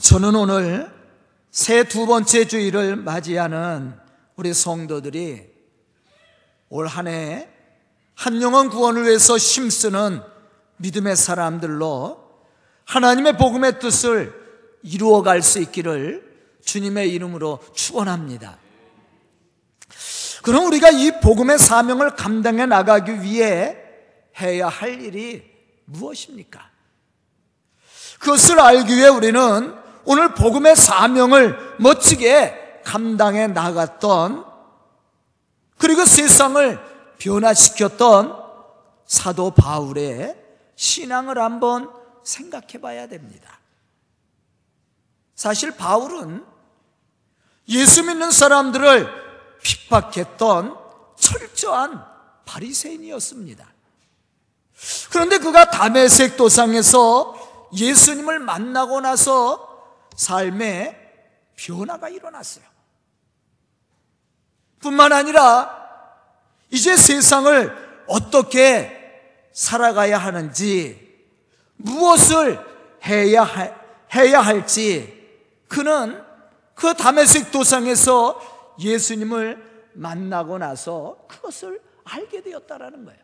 저는 오늘 새 두 번째 주일을 맞이하는 우리 성도들이 올 한 해 한 영혼 구원을 위해서 힘쓰는 믿음의 사람들로 하나님의 복음의 뜻을 이루어갈 수 있기를 주님의 이름으로 축원합니다. 그럼 우리가 이 복음의 사명을 감당해 나가기 위해 해야 할 일이 무엇입니까? 그것을 알기 위해 우리는 오늘 복음의 사명을 멋지게 감당해 나갔던 그리고 세상을 변화시켰던 사도 바울의 신앙을 한번 생각해 봐야 됩니다. 사실 바울은 예수 믿는 사람들을 핍박했던 철저한 바리새인이었습니다. 그런데 그가 담에색 도상에서 예수님을 만나고 나서 삶에 변화가 일어났어요. 뿐만 아니라 이제 세상을 어떻게 살아가야 하는지, 무엇을 해야, 해야 할지, 그는 그 담에색 도상에서 예수님을 만나고 나서 그것을 알게 되었다라는 거예요.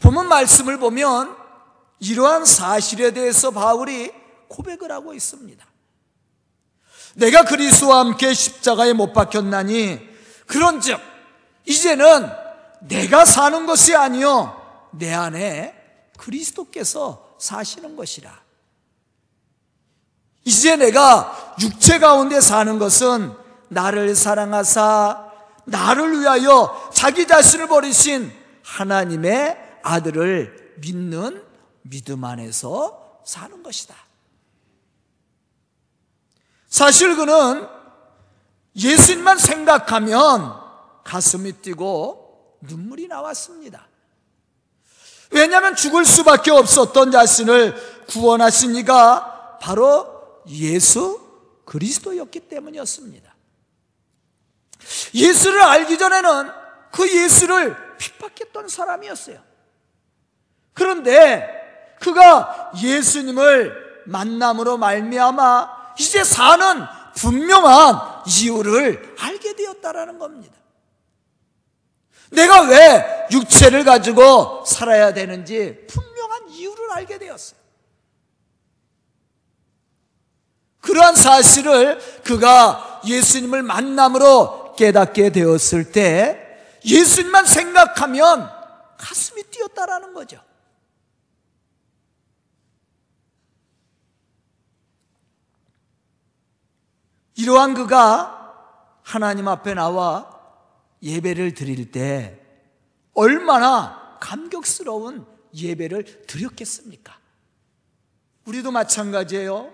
보면 말씀을 보면 이러한 사실에 대해서 바울이 고백을 하고 있습니다. 내가 그리스도와 함께 십자가에 못 박혔나니 그런즉 이제는 내가 사는 것이 아니요 내 안에 그리스도께서 사시는 것이라. 이제 내가 육체 가운데 사는 것은 나를 사랑하사 나를 위하여 자기 자신을 버리신 하나님의 아들을 믿는 믿음 안에서 사는 것이다. 사실 그는 예수님만 생각하면 가슴이 뛰고 눈물이 나왔습니다. 왜냐하면 죽을 수밖에 없었던 자신을 구원하신 이가 바로 예수 그리스도였기 때문이었습니다. 예수를 알기 전에는 그 예수를 핍박했던 사람이었어요. 그런데 그가 예수님을 만남으로 말미암아 이제 사는 분명한 이유를 알게 되었다라는 겁니다. 내가 왜 육체를 가지고 살아야 되는지 분명한 이유를 알게 되었어요. 그러한 사실을 그가 예수님을 만남으로 깨닫게 되었을 때 예수님만 생각하면 가슴이 뛰었다라는 거죠. 이러한 그가 하나님 앞에 나와 예배를 드릴 때 얼마나 감격스러운 예배를 드렸겠습니까? 우리도 마찬가지예요.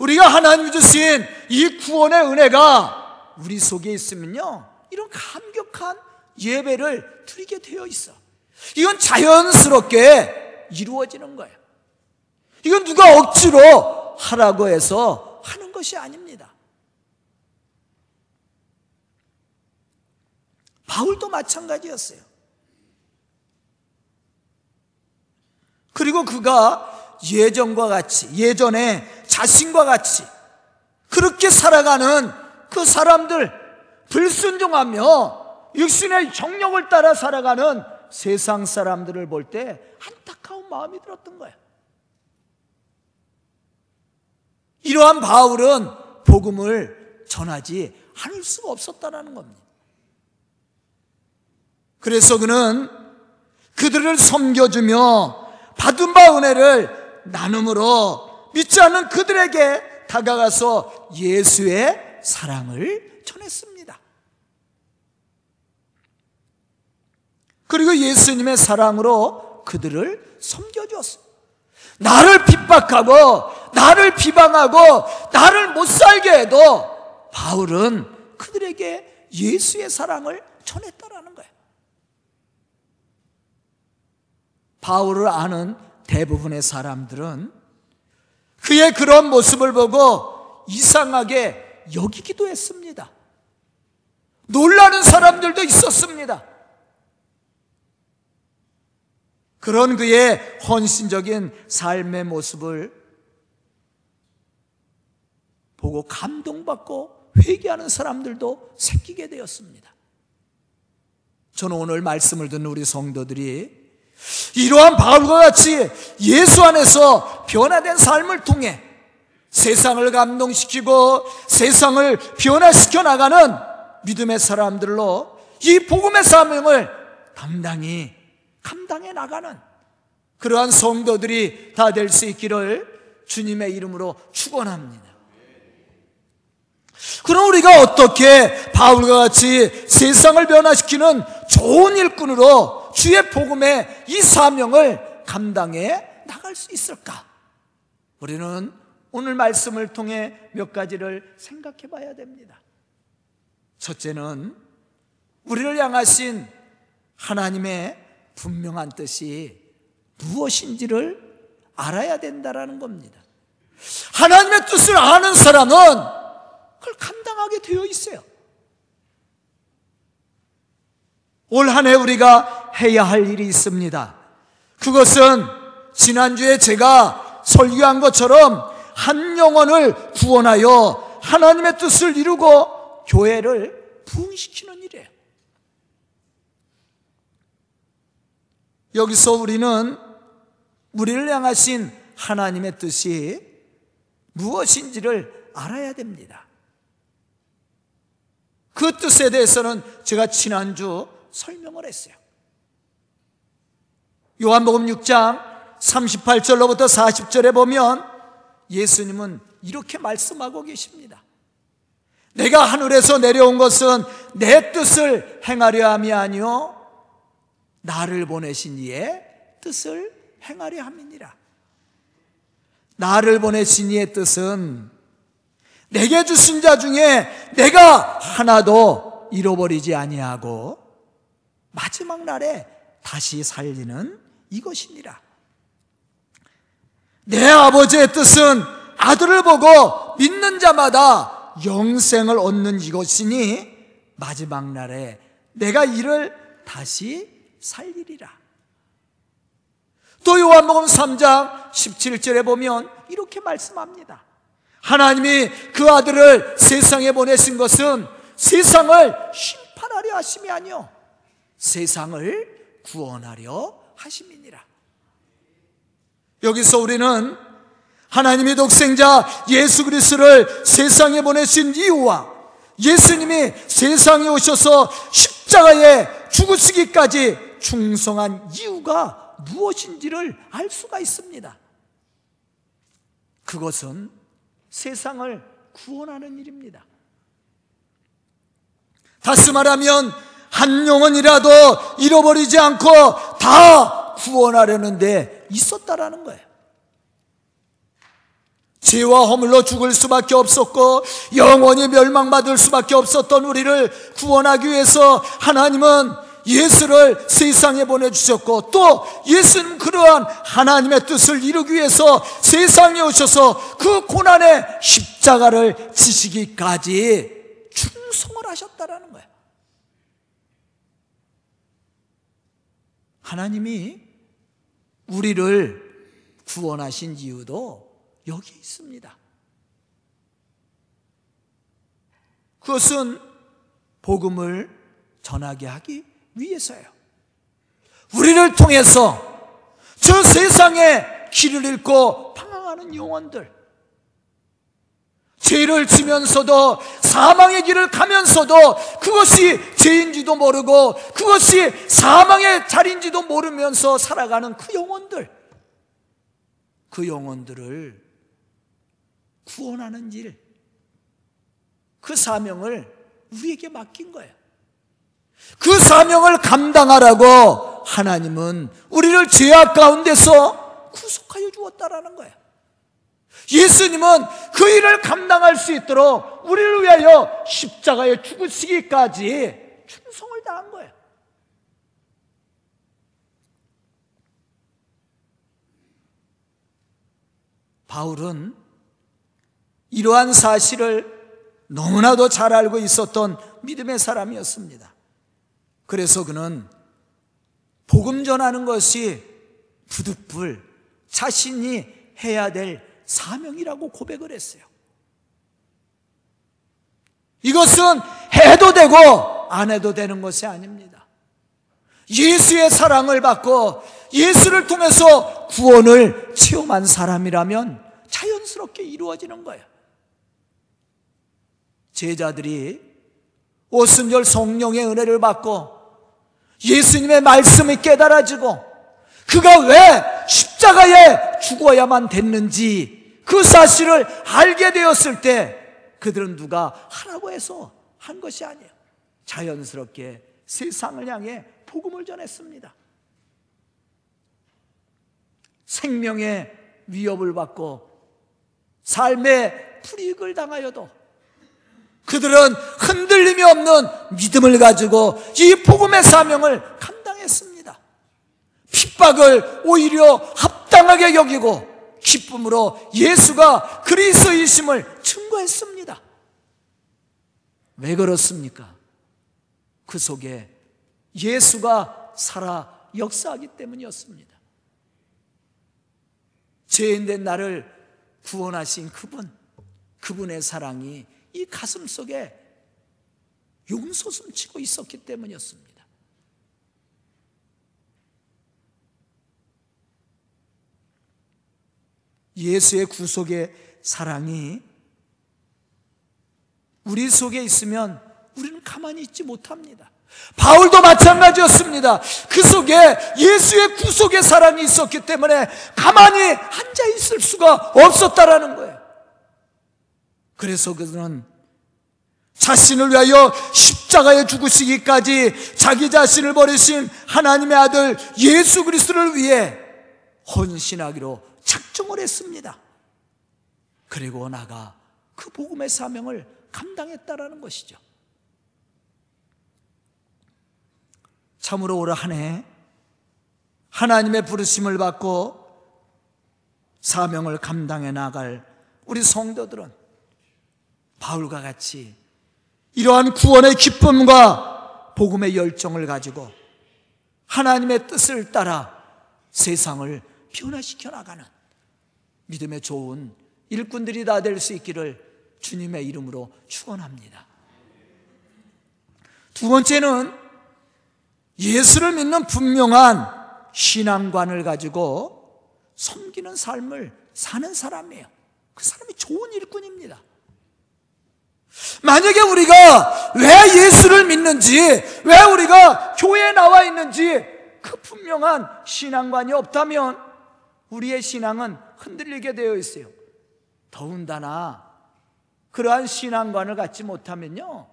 우리가 하나님 주신 이 구원의 은혜가 우리 속에 있으면요. 이런 감격한 예배를 드리게 되어 있어. 이건 자연스럽게 이루어지는 거예요. 이건 누가 억지로 하라고 해서 하는 것이 아닙니다. 바울도 마찬가지였어요. 그리고 그가 예전과 같이, 예전에 자신과 같이 그렇게 살아가는 그 사람들, 불순종하며 육신의 정력을 따라 살아가는 세상 사람들을 볼 때 안타까운 마음이 들었던 거예요. 이러한 바울은 복음을 전하지 않을 수가 없었다는 겁니다. 그래서 그는 그들을 섬겨주며 받은 바 은혜를 나눔으로 믿지 않는 그들에게 다가가서 예수의 사랑을 전했습니다. 그리고 예수님의 사랑으로 그들을 섬겨주었습니다. 나를 핍박하고 나를 비방하고 나를 못 살게 해도 바울은 그들에게 예수의 사랑을 전했다라는 거예요. 바울을 아는 대부분의 사람들은 그의 그런 모습을 보고 이상하게 여기기도 했습니다. 놀라는 사람들도 있었습니다. 그런 그의 헌신적인 삶의 모습을 보고 감동받고 회개하는 사람들도 생기게 되었습니다. 저는 오늘 말씀을 듣는 우리 성도들이 이러한 바울과 같이 예수 안에서 변화된 삶을 통해 세상을 감동시키고 세상을 변화시켜 나가는 믿음의 사람들로 이 복음의 사명을 담당히 감당해 나가는 그러한 성도들이 다 될 수 있기를 주님의 이름으로 축원합니다. 그럼 우리가 어떻게 바울과 같이 세상을 변화시키는 좋은 일꾼으로 주의 복음의 이 사명을 감당해 나갈 수 있을까? 우리는 오늘 말씀을 통해 몇 가지를 생각해 봐야 됩니다. 첫째는 우리를 향하신 하나님의 분명한 뜻이 무엇인지를 알아야 된다라는 겁니다. 하나님의 뜻을 아는 사람은 그걸 감당하게 되어 있어요. 올 한 해 우리가 해야 할 일이 있습니다. 그것은 지난주에 제가 설교한 것처럼 한 영혼을 구원하여 하나님의 뜻을 이루고 교회를 부흥시키는 일이에요. 여기서 우리는 우리를 향하신 하나님의 뜻이 무엇인지를 알아야 됩니다. 그 뜻에 대해서는 제가 지난주 설명을 했어요. 요한복음 6장 38절로부터 40절에 보면 예수님은 이렇게 말씀하고 계십니다. 내가 하늘에서 내려온 것은 내 뜻을 행하려 함이 아니요 나를 보내신 이의 뜻을 행하려 함이니라. 나를 보내신 이의 뜻은 내게 주신 자 중에 내가 하나도 잃어버리지 아니하고 마지막 날에 다시 살리는 이것이니라. 내 아버지의 뜻은 아들을 보고 믿는 자마다 영생을 얻는 이것이니 마지막 날에 내가 이를 다시 살리리라. 또 요한복음 3장 17절에 보면 이렇게 말씀합니다. 하나님이 그 아들을 세상에 보내신 것은 세상을 심판하려 하심이 아니요 세상을 구원하려 하심이니라. 여기서 우리는 하나님의 독생자 예수 그리스도를 세상에 보내신 이유와 예수님이 세상에 오셔서 십자가에 죽으시기까지 충성한 이유가 무엇인지를 알 수가 있습니다. 그것은 세상을 구원하는 일입니다. 다시 말하면 한 영혼이라도 잃어버리지 않고 다 구원하려는 데 있었다라는 거예요. 죄와 허물로 죽을 수밖에 없었고 영원히 멸망받을 수밖에 없었던 우리를 구원하기 위해서 하나님은 예수를 세상에 보내주셨고 또 예수는 그러한 하나님의 뜻을 이루기 위해서 세상에 오셔서 그 고난의 십자가를 지시기까지 충성을 하셨다라는 거예요. 하나님이 우리를 구원하신 이유도 여기 있습니다. 그것은 복음을 전하게 하기 위해서예요. 우리를 통해서 저 세상에 길을 잃고 방황하는 영혼들, 죄를 지면서도 사망의 길을 가면서도 그것이 죄인지도 모르고 그것이 사망의 자리인지도 모르면서 살아가는 그 영혼들, 그 영혼들을 구원하는 일, 그 사명을 우리에게 맡긴 거예요. 그 사명을 감당하라고 하나님은 우리를 죄악 가운데서 구속하여 주었다라는 거예요. 예수님은 그 일을 감당할 수 있도록 우리를 위하여 십자가에 죽으시기까지 충성을 다한 거예요. 바울은 이러한 사실을 너무나도 잘 알고 있었던 믿음의 사람이었습니다. 그래서 그는 복음 전하는 것이 부득불 자신이 해야 될 사명이라고 고백을 했어요. 이것은 해도 되고 안 해도 되는 것이 아닙니다. 예수의 사랑을 받고 예수를 통해서 구원을 체험한 사람이라면 자연스럽게 이루어지는 거예요. 제자들이 오순절 성령의 은혜를 받고 예수님의 말씀이 깨달아지고 그가 왜 십자가에 죽어야만 됐는지 그 사실을 알게 되었을 때 그들은 누가 하라고 해서 한 것이 아니에요. 자연스럽게 세상을 향해 복음을 전했습니다. 생명의 위협을 받고 삶의 불이익을 당하여도 그들은 흔들림이 없는 믿음을 가지고 이 복음의 사명을 감당했습니다. 핍박을 오히려 합당하게 여기고 기쁨으로 예수가 그리스도이심을 증거했습니다. 왜 그렇습니까? 그 속에 예수가 살아 역사하기 때문이었습니다. 죄인된 나를 구원하신 그분, 그분의 사랑이 이 가슴 속에 용솟음 치고 있었기 때문이었습니다. 예수의 구속의 사랑이 우리 속에 있으면 우리는 가만히 있지 못합니다. 바울도 마찬가지였습니다. 그 속에 예수의 구속의 사랑이 있었기 때문에 가만히 앉아 있을 수가 없었다라는 거예요. 그래서 그는 자신을 위하여 십자가에 죽으시기까지 자기 자신을 버리신 하나님의 아들 예수 그리스도를 위해 헌신하기로 작정을 했습니다. 그리고 나가 그 복음의 사명을 감당했다라는 것이죠. 참으로 올 한해 하나님의 부르심을 받고 사명을 감당해 나갈 우리 성도들은 바울과 같이 이러한 구원의 기쁨과 복음의 열정을 가지고 하나님의 뜻을 따라 세상을 변화시켜 나가는 믿음의 좋은 일꾼들이 다 될 수 있기를 주님의 이름으로 축원합니다. 두 번째는 예수를 믿는 분명한 신앙관을 가지고 섬기는 삶을 사는 사람이에요. 그 사람이 좋은 일꾼입니다. 만약에 우리가 왜 예수를 믿는지, 왜 우리가 교회에 나와 있는지 그 분명한 신앙관이 없다면 우리의 신앙은 흔들리게 되어 있어요. 더군다나 그러한 신앙관을 갖지 못하면요.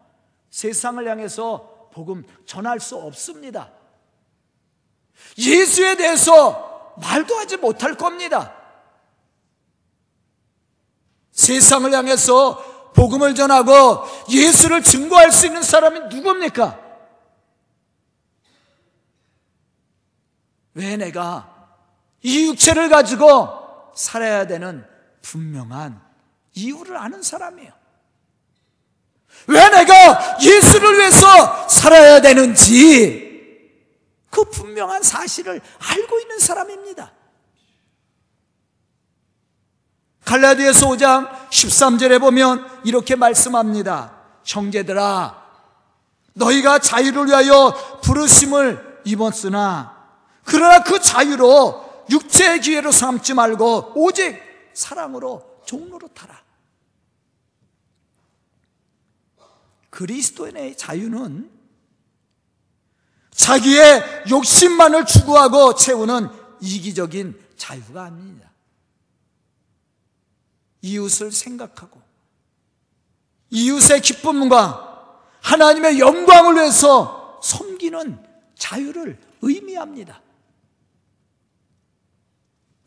세상을 향해서 복음 전할 수 없습니다. 예수에 대해서 말도 하지 못할 겁니다. 세상을 향해서 복음을 전하고 예수를 증거할 수 있는 사람이 누굽니까? 왜 내가 이 육체를 가지고 살아야 되는 분명한 이유를 아는 사람이에요. 왜 내가 예수를 위해서 살아야 되는지 그 분명한 사실을 알고 있는 사람입니다. 갈라디아서 5장 13절에 보면 이렇게 말씀합니다. 형제들아 너희가 자유를 위하여 부르심을 입었으나 그러나 그 자유로 육체의 기회로 삼지 말고 오직 사랑으로 종로로 타라. 그리스도인의 자유는 자기의 욕심만을 추구하고 채우는 이기적인 자유가 아닙니다. 이웃을 생각하고 이웃의 기쁨과 하나님의 영광을 위해서 섬기는 자유를 의미합니다.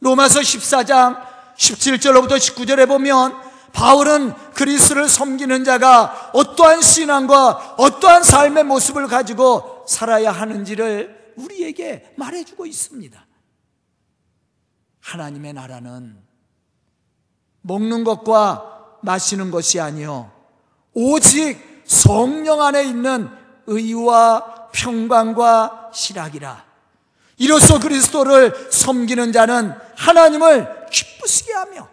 로마서 14장 17절로부터 19절에 보면 바울은 그리스를 섬기는 자가 어떠한 신앙과 어떠한 삶의 모습을 가지고 살아야 하는지를 우리에게 말해주고 있습니다. 하나님의 나라는 먹는 것과 마시는 것이 아니요 오직 성령 안에 있는 의와 평강과 실학이라. 이로써 그리스도를 섬기는 자는 하나님을 기쁘시게 하며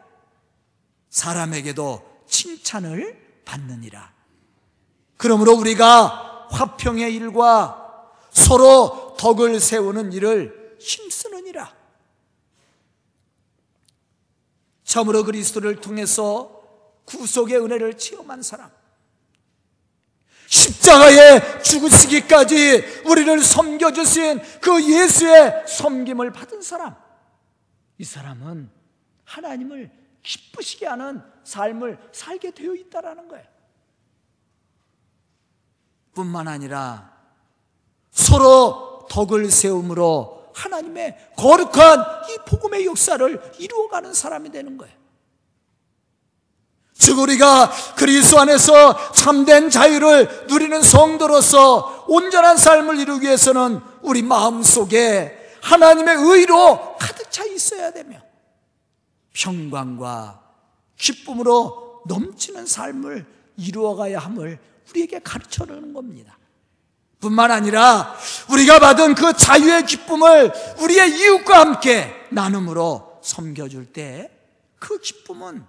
사람에게도 칭찬을 받느니라. 그러므로 우리가 화평의 일과 서로 덕을 세우는 일을 힘쓰느니라. 참으로 그리스도를 통해서 구속의 은혜를 체험한 사람. 십자가에 죽으시기까지 우리를 섬겨주신 그 예수의 섬김을 받은 사람. 이 사람은 하나님을 기쁘시게 하는 삶을 살게 되어 있다라는 거예요. 뿐만 아니라 서로 덕을 세움으로 하나님의 거룩한 이 복음의 역사를 이루어가는 사람이 되는 거예요. 즉 우리가 그리스도 안에서 참된 자유를 누리는 성도로서 온전한 삶을 이루기 위해서는 우리 마음속에 하나님의 의로 가득 차 있어야 되며 평강과 기쁨으로 넘치는 삶을 이루어가야 함을 우리에게 가르쳐 주는 겁니다. 뿐만 아니라 우리가 받은 그 자유의 기쁨을 우리의 이웃과 함께 나눔으로 섬겨줄 때 그 기쁨은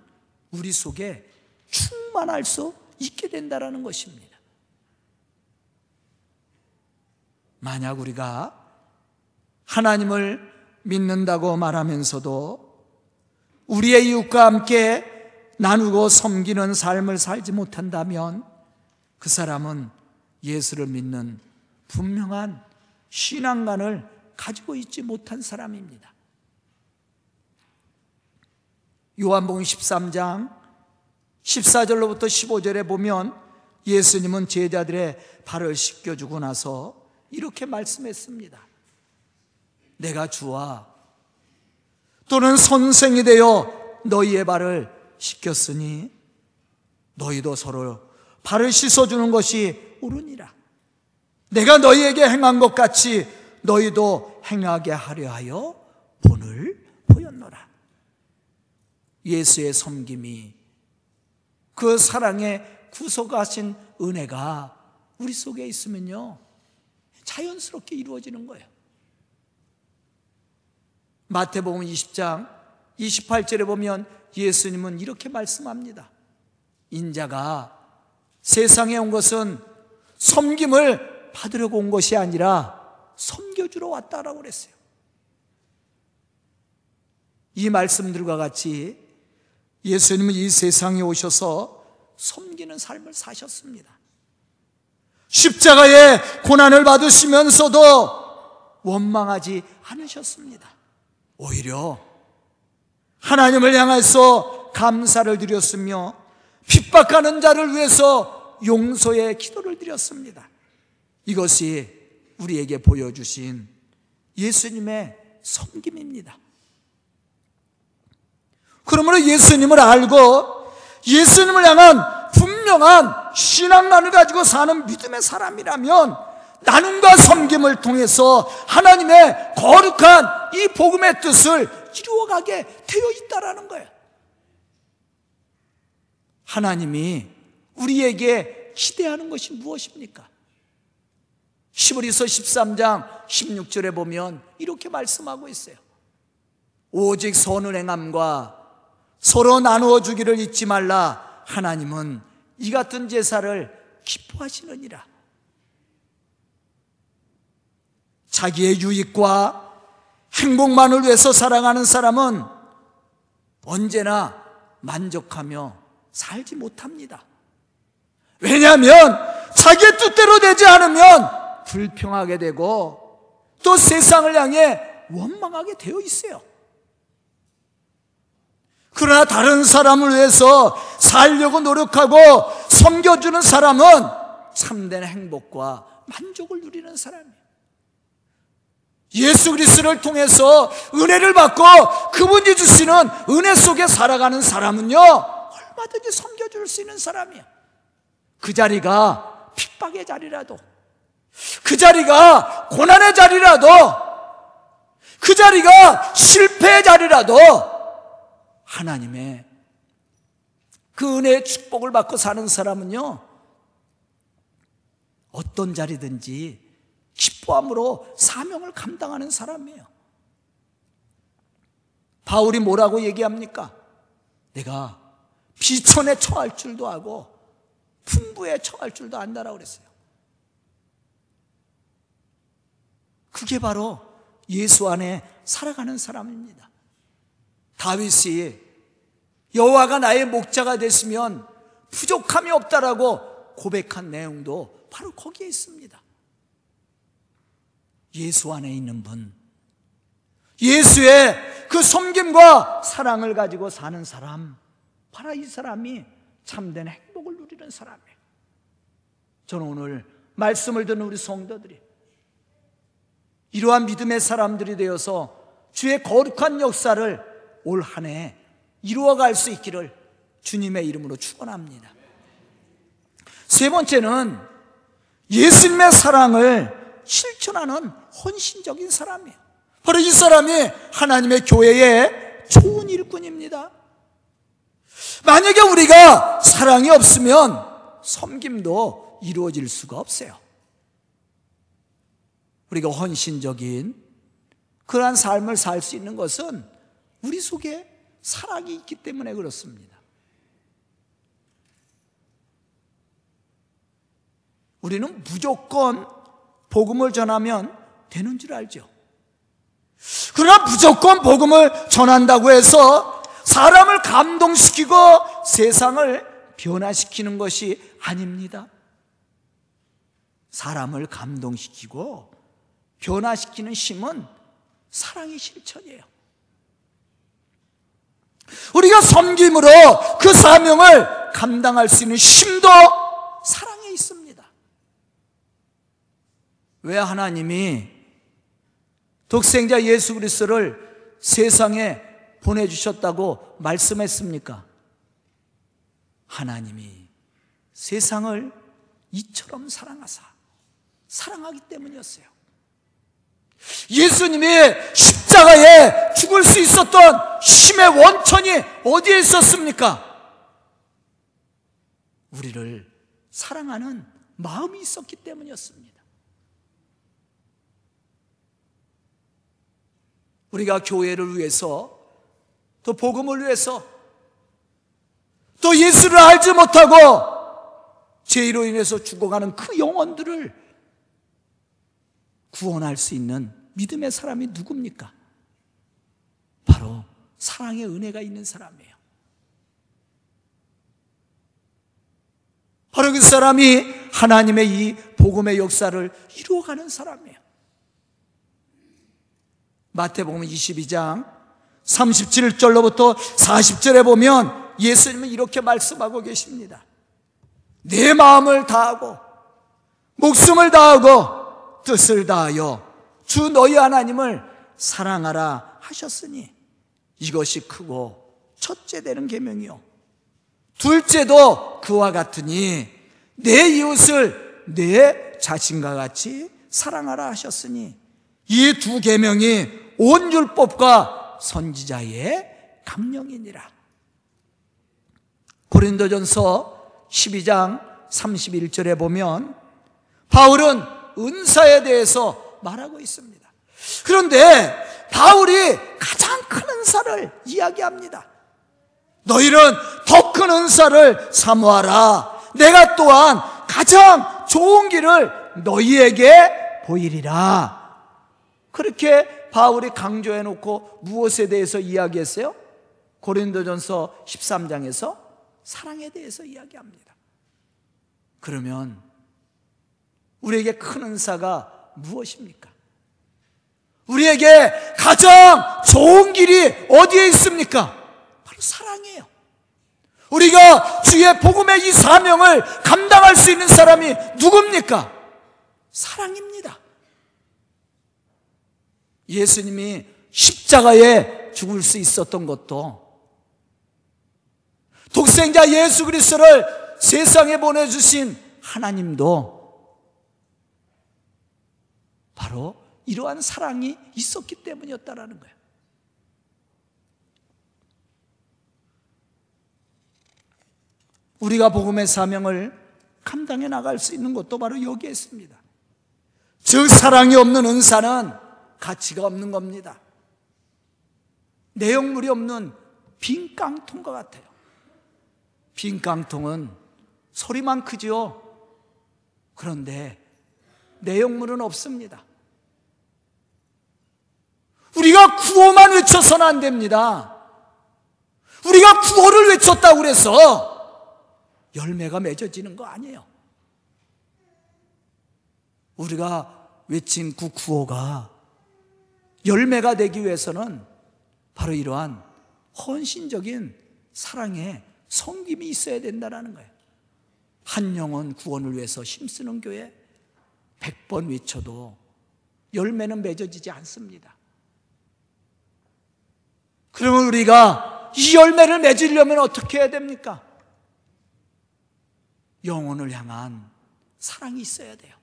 우리 속에 충만할 수 있게 된다는 것입니다. 만약 우리가 하나님을 믿는다고 말하면서도 우리의 이웃과 함께 나누고 섬기는 삶을 살지 못한다면 그 사람은 예수를 믿는 분명한 신앙관을 가지고 있지 못한 사람입니다. 요한복음 13장 14절로부터 15절에 보면 예수님은 제자들의 발을 씻겨주고 나서 이렇게 말씀했습니다. 내가 주와 또는 선생이 되어 너희의 발을 씻겼으니 너희도 서로 발을 씻어주는 것이 옳으니라. 내가 너희에게 행한 것 같이 너희도 행하게 하려 하여 본을 보였노라. 예수의 섬김이 그 사랑에 구속하신 은혜가 우리 속에 있으면요. 자연스럽게 이루어지는 거예요. 마태복음 20장 28절에 보면 예수님은 이렇게 말씀합니다. 인자가 세상에 온 것은 섬김을 받으려고 온 것이 아니라 섬겨주러 왔다라고 그랬어요. 이 말씀들과 같이 예수님은 이 세상에 오셔서 섬기는 삶을 사셨습니다. 십자가의 고난을 받으시면서도 원망하지 않으셨습니다. 오히려 하나님을 향해서 감사를 드렸으며 핍박하는 자를 위해서 용서의 기도를 드렸습니다. 이것이 우리에게 보여주신 예수님의 섬김입니다. 그러므로 예수님을 알고 예수님을 향한 분명한 신앙만을 가지고 사는 믿음의 사람이라면 나눔과 섬김을 통해서 하나님의 거룩한 이 복음의 뜻을 이루어가게 되어 있다라는 거예요. 하나님이 우리에게 기대하는 것이 무엇입니까? 시브리서 13장 16절에 보면 이렇게 말씀하고 있어요. 오직 선을 행함과 서로 나누어 주기를 잊지 말라. 하나님은 이 같은 제사를 기뻐하시느니라. 자기의 유익과 행복만을 위해서 살아가는 사람은 언제나 만족하며 살지 못합니다. 왜냐하면 자기의 뜻대로 되지 않으면 불평하게 되고 또 세상을 향해 원망하게 되어 있어요. 그러나 다른 사람을 위해서 살려고 노력하고 섬겨주는 사람은 참된 행복과 만족을 누리는 사람이에요. 예수 그리스도를 통해서 은혜를 받고 그분이 주시는 은혜 속에 살아가는 사람은요, 얼마든지 섬겨줄 수 있는 사람이야. 그 자리가 핍박의 자리라도, 그 자리가 고난의 자리라도, 그 자리가 실패의 자리라도, 하나님의 그 은혜의 축복을 받고 사는 사람은요, 어떤 자리든지 기뻐함으로 사명을 감당하는 사람이에요. 바울이 뭐라고 얘기합니까? 내가 비천에 처할 줄도 하고 풍부에 처할 줄도 안다라고 그랬어요. 그게 바로 예수 안에 살아가는 사람입니다. 다윗이 여호와가 나의 목자가 됐으면 부족함이 없다라고 고백한 내용도 바로 거기에 있습니다. 예수 안에 있는 분, 예수의 그 섬김과 사랑을 가지고 사는 사람, 바로 이 사람이 참된 행복을 누리는 사람이에요. 저는 오늘 말씀을 듣는 우리 성도들이 이러한 믿음의 사람들이 되어서 주의 거룩한 역사를 올 한 해 이루어갈 수 있기를 주님의 이름으로 축원합니다. 세 번째는 예수님의 사랑을 실천하는 헌신적인 사람이에요. 바로 이 사람이 하나님의 교회의 좋은 일꾼입니다. 만약에 우리가 사랑이 없으면 섬김도 이루어질 수가 없어요. 우리가 헌신적인 그러한 삶을 살 수 있는 것은 우리 속에 사랑이 있기 때문에 그렇습니다. 우리는 무조건 복음을 전하면 되는 줄 알죠. 그러나 무조건 복음을 전한다고 해서 사람을 감동시키고 세상을 변화시키는 것이 아닙니다. 사람을 감동시키고 변화시키는 힘은 사랑의 실천이에요. 우리가 섬김으로 그 사명을 감당할 수 있는 힘도 사랑에 있습니다. 왜 하나님이 독생자 예수 그리스도를 세상에 보내주셨다고 말씀했습니까? 하나님이 세상을 이처럼 사랑하사 사랑하기 때문이었어요. 예수님이 십자가에 죽을 수 있었던 힘의 원천이 어디에 있었습니까? 우리를 사랑하는 마음이 있었기 때문이었습니다. 우리가 교회를 위해서 또 복음을 위해서 또 예수를 알지 못하고 죄로 인해서 죽어가는 그 영혼들을 구원할 수 있는 믿음의 사람이 누굽니까? 바로 사랑의 은혜가 있는 사람이에요. 바로 그 사람이 하나님의 이 복음의 역사를 이루어가는 사람이에요. 마태복음 22장 37절로부터 40절에 보면 예수님은 이렇게 말씀하고 계십니다. 내 마음을 다하고 목숨을 다하고 뜻을 다하여 주 너희 하나님을 사랑하라 하셨으니 이것이 크고 첫째 되는 계명이요 둘째도 그와 같으니 내 이웃을 내 자신과 같이 사랑하라 하셨으니 이 두 계명이 온 율법과 선지자의 강령이니라. 고린도전서 12장 31절에 보면 바울은 은사에 대해서 말하고 있습니다. 그런데 바울이 가장 큰 은사를 이야기합니다. 너희는 더 큰 은사를 사모하라. 내가 또한 가장 좋은 길을 너희에게 보이리라. 그렇게 바울이 강조해 놓고 무엇에 대해서 이야기했어요? 고린도전서 13장에서 사랑에 대해서 이야기합니다. 그러면 우리에게 큰 은사가 무엇입니까? 우리에게 가장 좋은 길이 어디에 있습니까? 바로 사랑이에요. 우리가 주의 복음의 이 사명을 감당할 수 있는 사람이 누굽니까? 사랑입니다. 예수님이 십자가에 죽을 수 있었던 것도 독생자 예수 그리스도를 세상에 보내주신 하나님도 바로 이러한 사랑이 있었기 때문이었다라는 거예요. 우리가 복음의 사명을 감당해 나갈 수 있는 것도 바로 여기에 있습니다. 즉 사랑이 없는 은사는 가치가 없는 겁니다. 내용물이 없는 빈 깡통과 같아요. 빈 깡통은 소리만 크지요. 그런데 내용물은 없습니다. 우리가 구호만 외쳐서는 안 됩니다. 우리가 구호를 외쳤다고 그래서 열매가 맺어지는 거 아니에요. 우리가 외친 그 구호가 열매가 되기 위해서는 바로 이러한 헌신적인 사랑의 성김이 있어야 된다는 거예요. 한 영혼 구원을 위해서 힘쓰는 교회 100번 외쳐도 열매는 맺어지지 않습니다. 그러면 우리가 이 열매를 맺으려면 어떻게 해야 됩니까? 영혼을 향한 사랑이 있어야 돼요.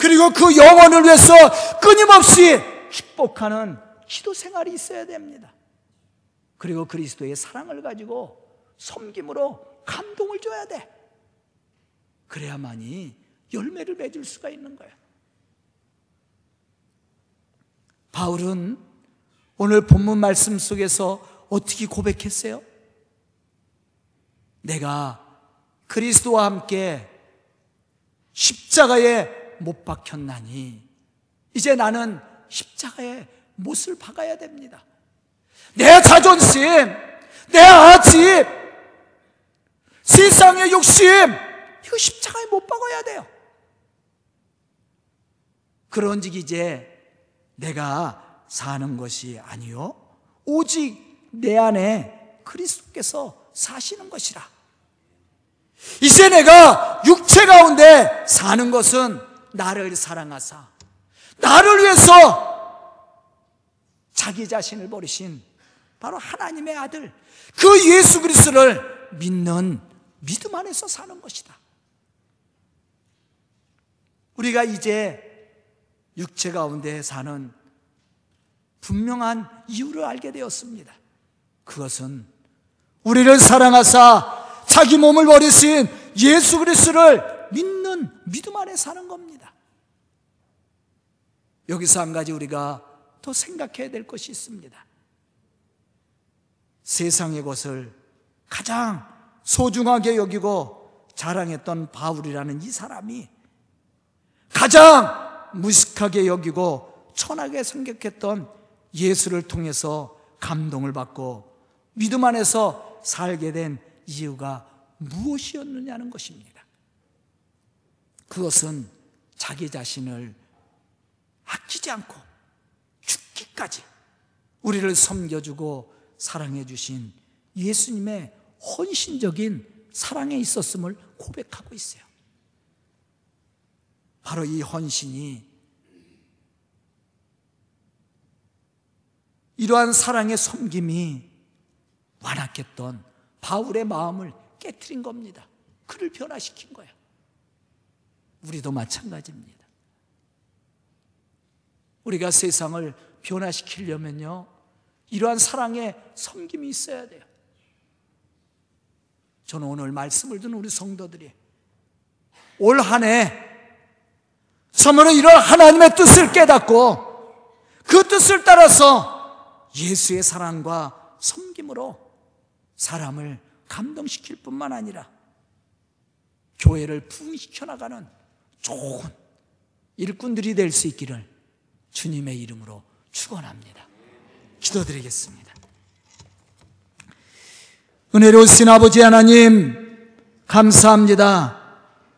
그리고 그 영혼을 위해서 끊임없이 축복하는 기도 생활이 있어야 됩니다. 그리고 그리스도의 사랑을 가지고 섬김으로 감동을 줘야 돼. 그래야만이 열매를 맺을 수가 있는 거예요. 바울은 오늘 본문 말씀 속에서 어떻게 고백했어요? 내가 그리스도와 함께 십자가에 못 박혔나니 이제 나는 십자가에 못을 박아야 됩니다. 내 자존심, 내 아집, 세상의 욕심, 이거 십자가에 못 박아야 돼요. 그런즉 이제 내가 사는 것이 아니요 오직 내 안에 그리스도께서 사시는 것이라. 이제 내가 육체 가운데 사는 것은 나를 사랑하사 나를 위해서 자기 자신을 버리신 바로 하나님의 아들 그 예수 그리스도를 믿는 믿음 안에서 사는 것이다. 우리가 이제 육체 가운데 사는 분명한 이유를 알게 되었습니다. 그것은 우리를 사랑하사 자기 몸을 버리신 예수 그리스도를 믿는 믿음 안에 사는 겁니다. 여기서 한 가지 우리가 더 생각해야 될 것이 있습니다. 세상의 것을 가장 소중하게 여기고 자랑했던 바울이라는 이 사람이 가장 무식하게 여기고 천하게 생각했던 예수를 통해서 감동을 받고 믿음 안에서 살게 된 이유가 무엇이었느냐는 것입니다. 그것은 자기 자신을 아끼지 않고 죽기까지 우리를 섬겨주고 사랑해주신 예수님의 헌신적인 사랑에 있었음을 고백하고 있어요. 바로 이 헌신이 이러한 사랑의 섬김이 완악했던 바울의 마음을 깨뜨린 겁니다. 그를 변화시킨 거예요. 우리도 마찬가지입니다. 우리가 세상을 변화시키려면요, 이러한 사랑의 섬김이 있어야 돼요. 저는 오늘 말씀을 듣는 우리 성도들이 올 한 해 참으로 이런 하나님의 뜻을 깨닫고 그 뜻을 따라서 예수의 사랑과 섬김으로 사람을 감동시킬 뿐만 아니라 교회를 부흥시켜 나가는 좋은 일꾼들이 될 수 있기를 주님의 이름으로 축원합니다. 기도드리겠습니다. 은혜로우신 아버지 하나님 감사합니다.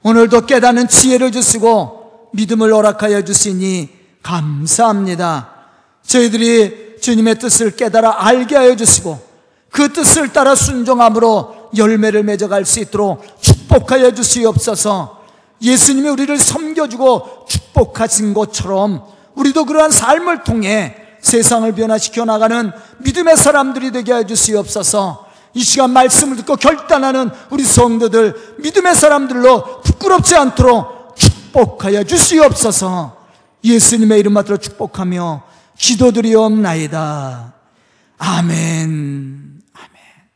오늘도 깨닫는 지혜를 주시고 믿음을 허락하여 주시니 감사합니다. 저희들이 주님의 뜻을 깨달아 알게 하여 주시고 그 뜻을 따라 순종함으로 열매를 맺어갈 수 있도록 축복하여 주시옵소서 예수님이 우리를 섬겨주고 축복하신 것처럼 우리도 그러한 삶을 통해 세상을 변화시켜 나가는 믿음의 사람들이 되게 해 주시옵소서 이 시간 말씀을 듣고 결단하는 우리 성도들 믿음의 사람들로 부끄럽지 않도록 축복하여 주시옵소서 예수님의 이름 받들어 축복하며 기도드리옵나이다. 아멘.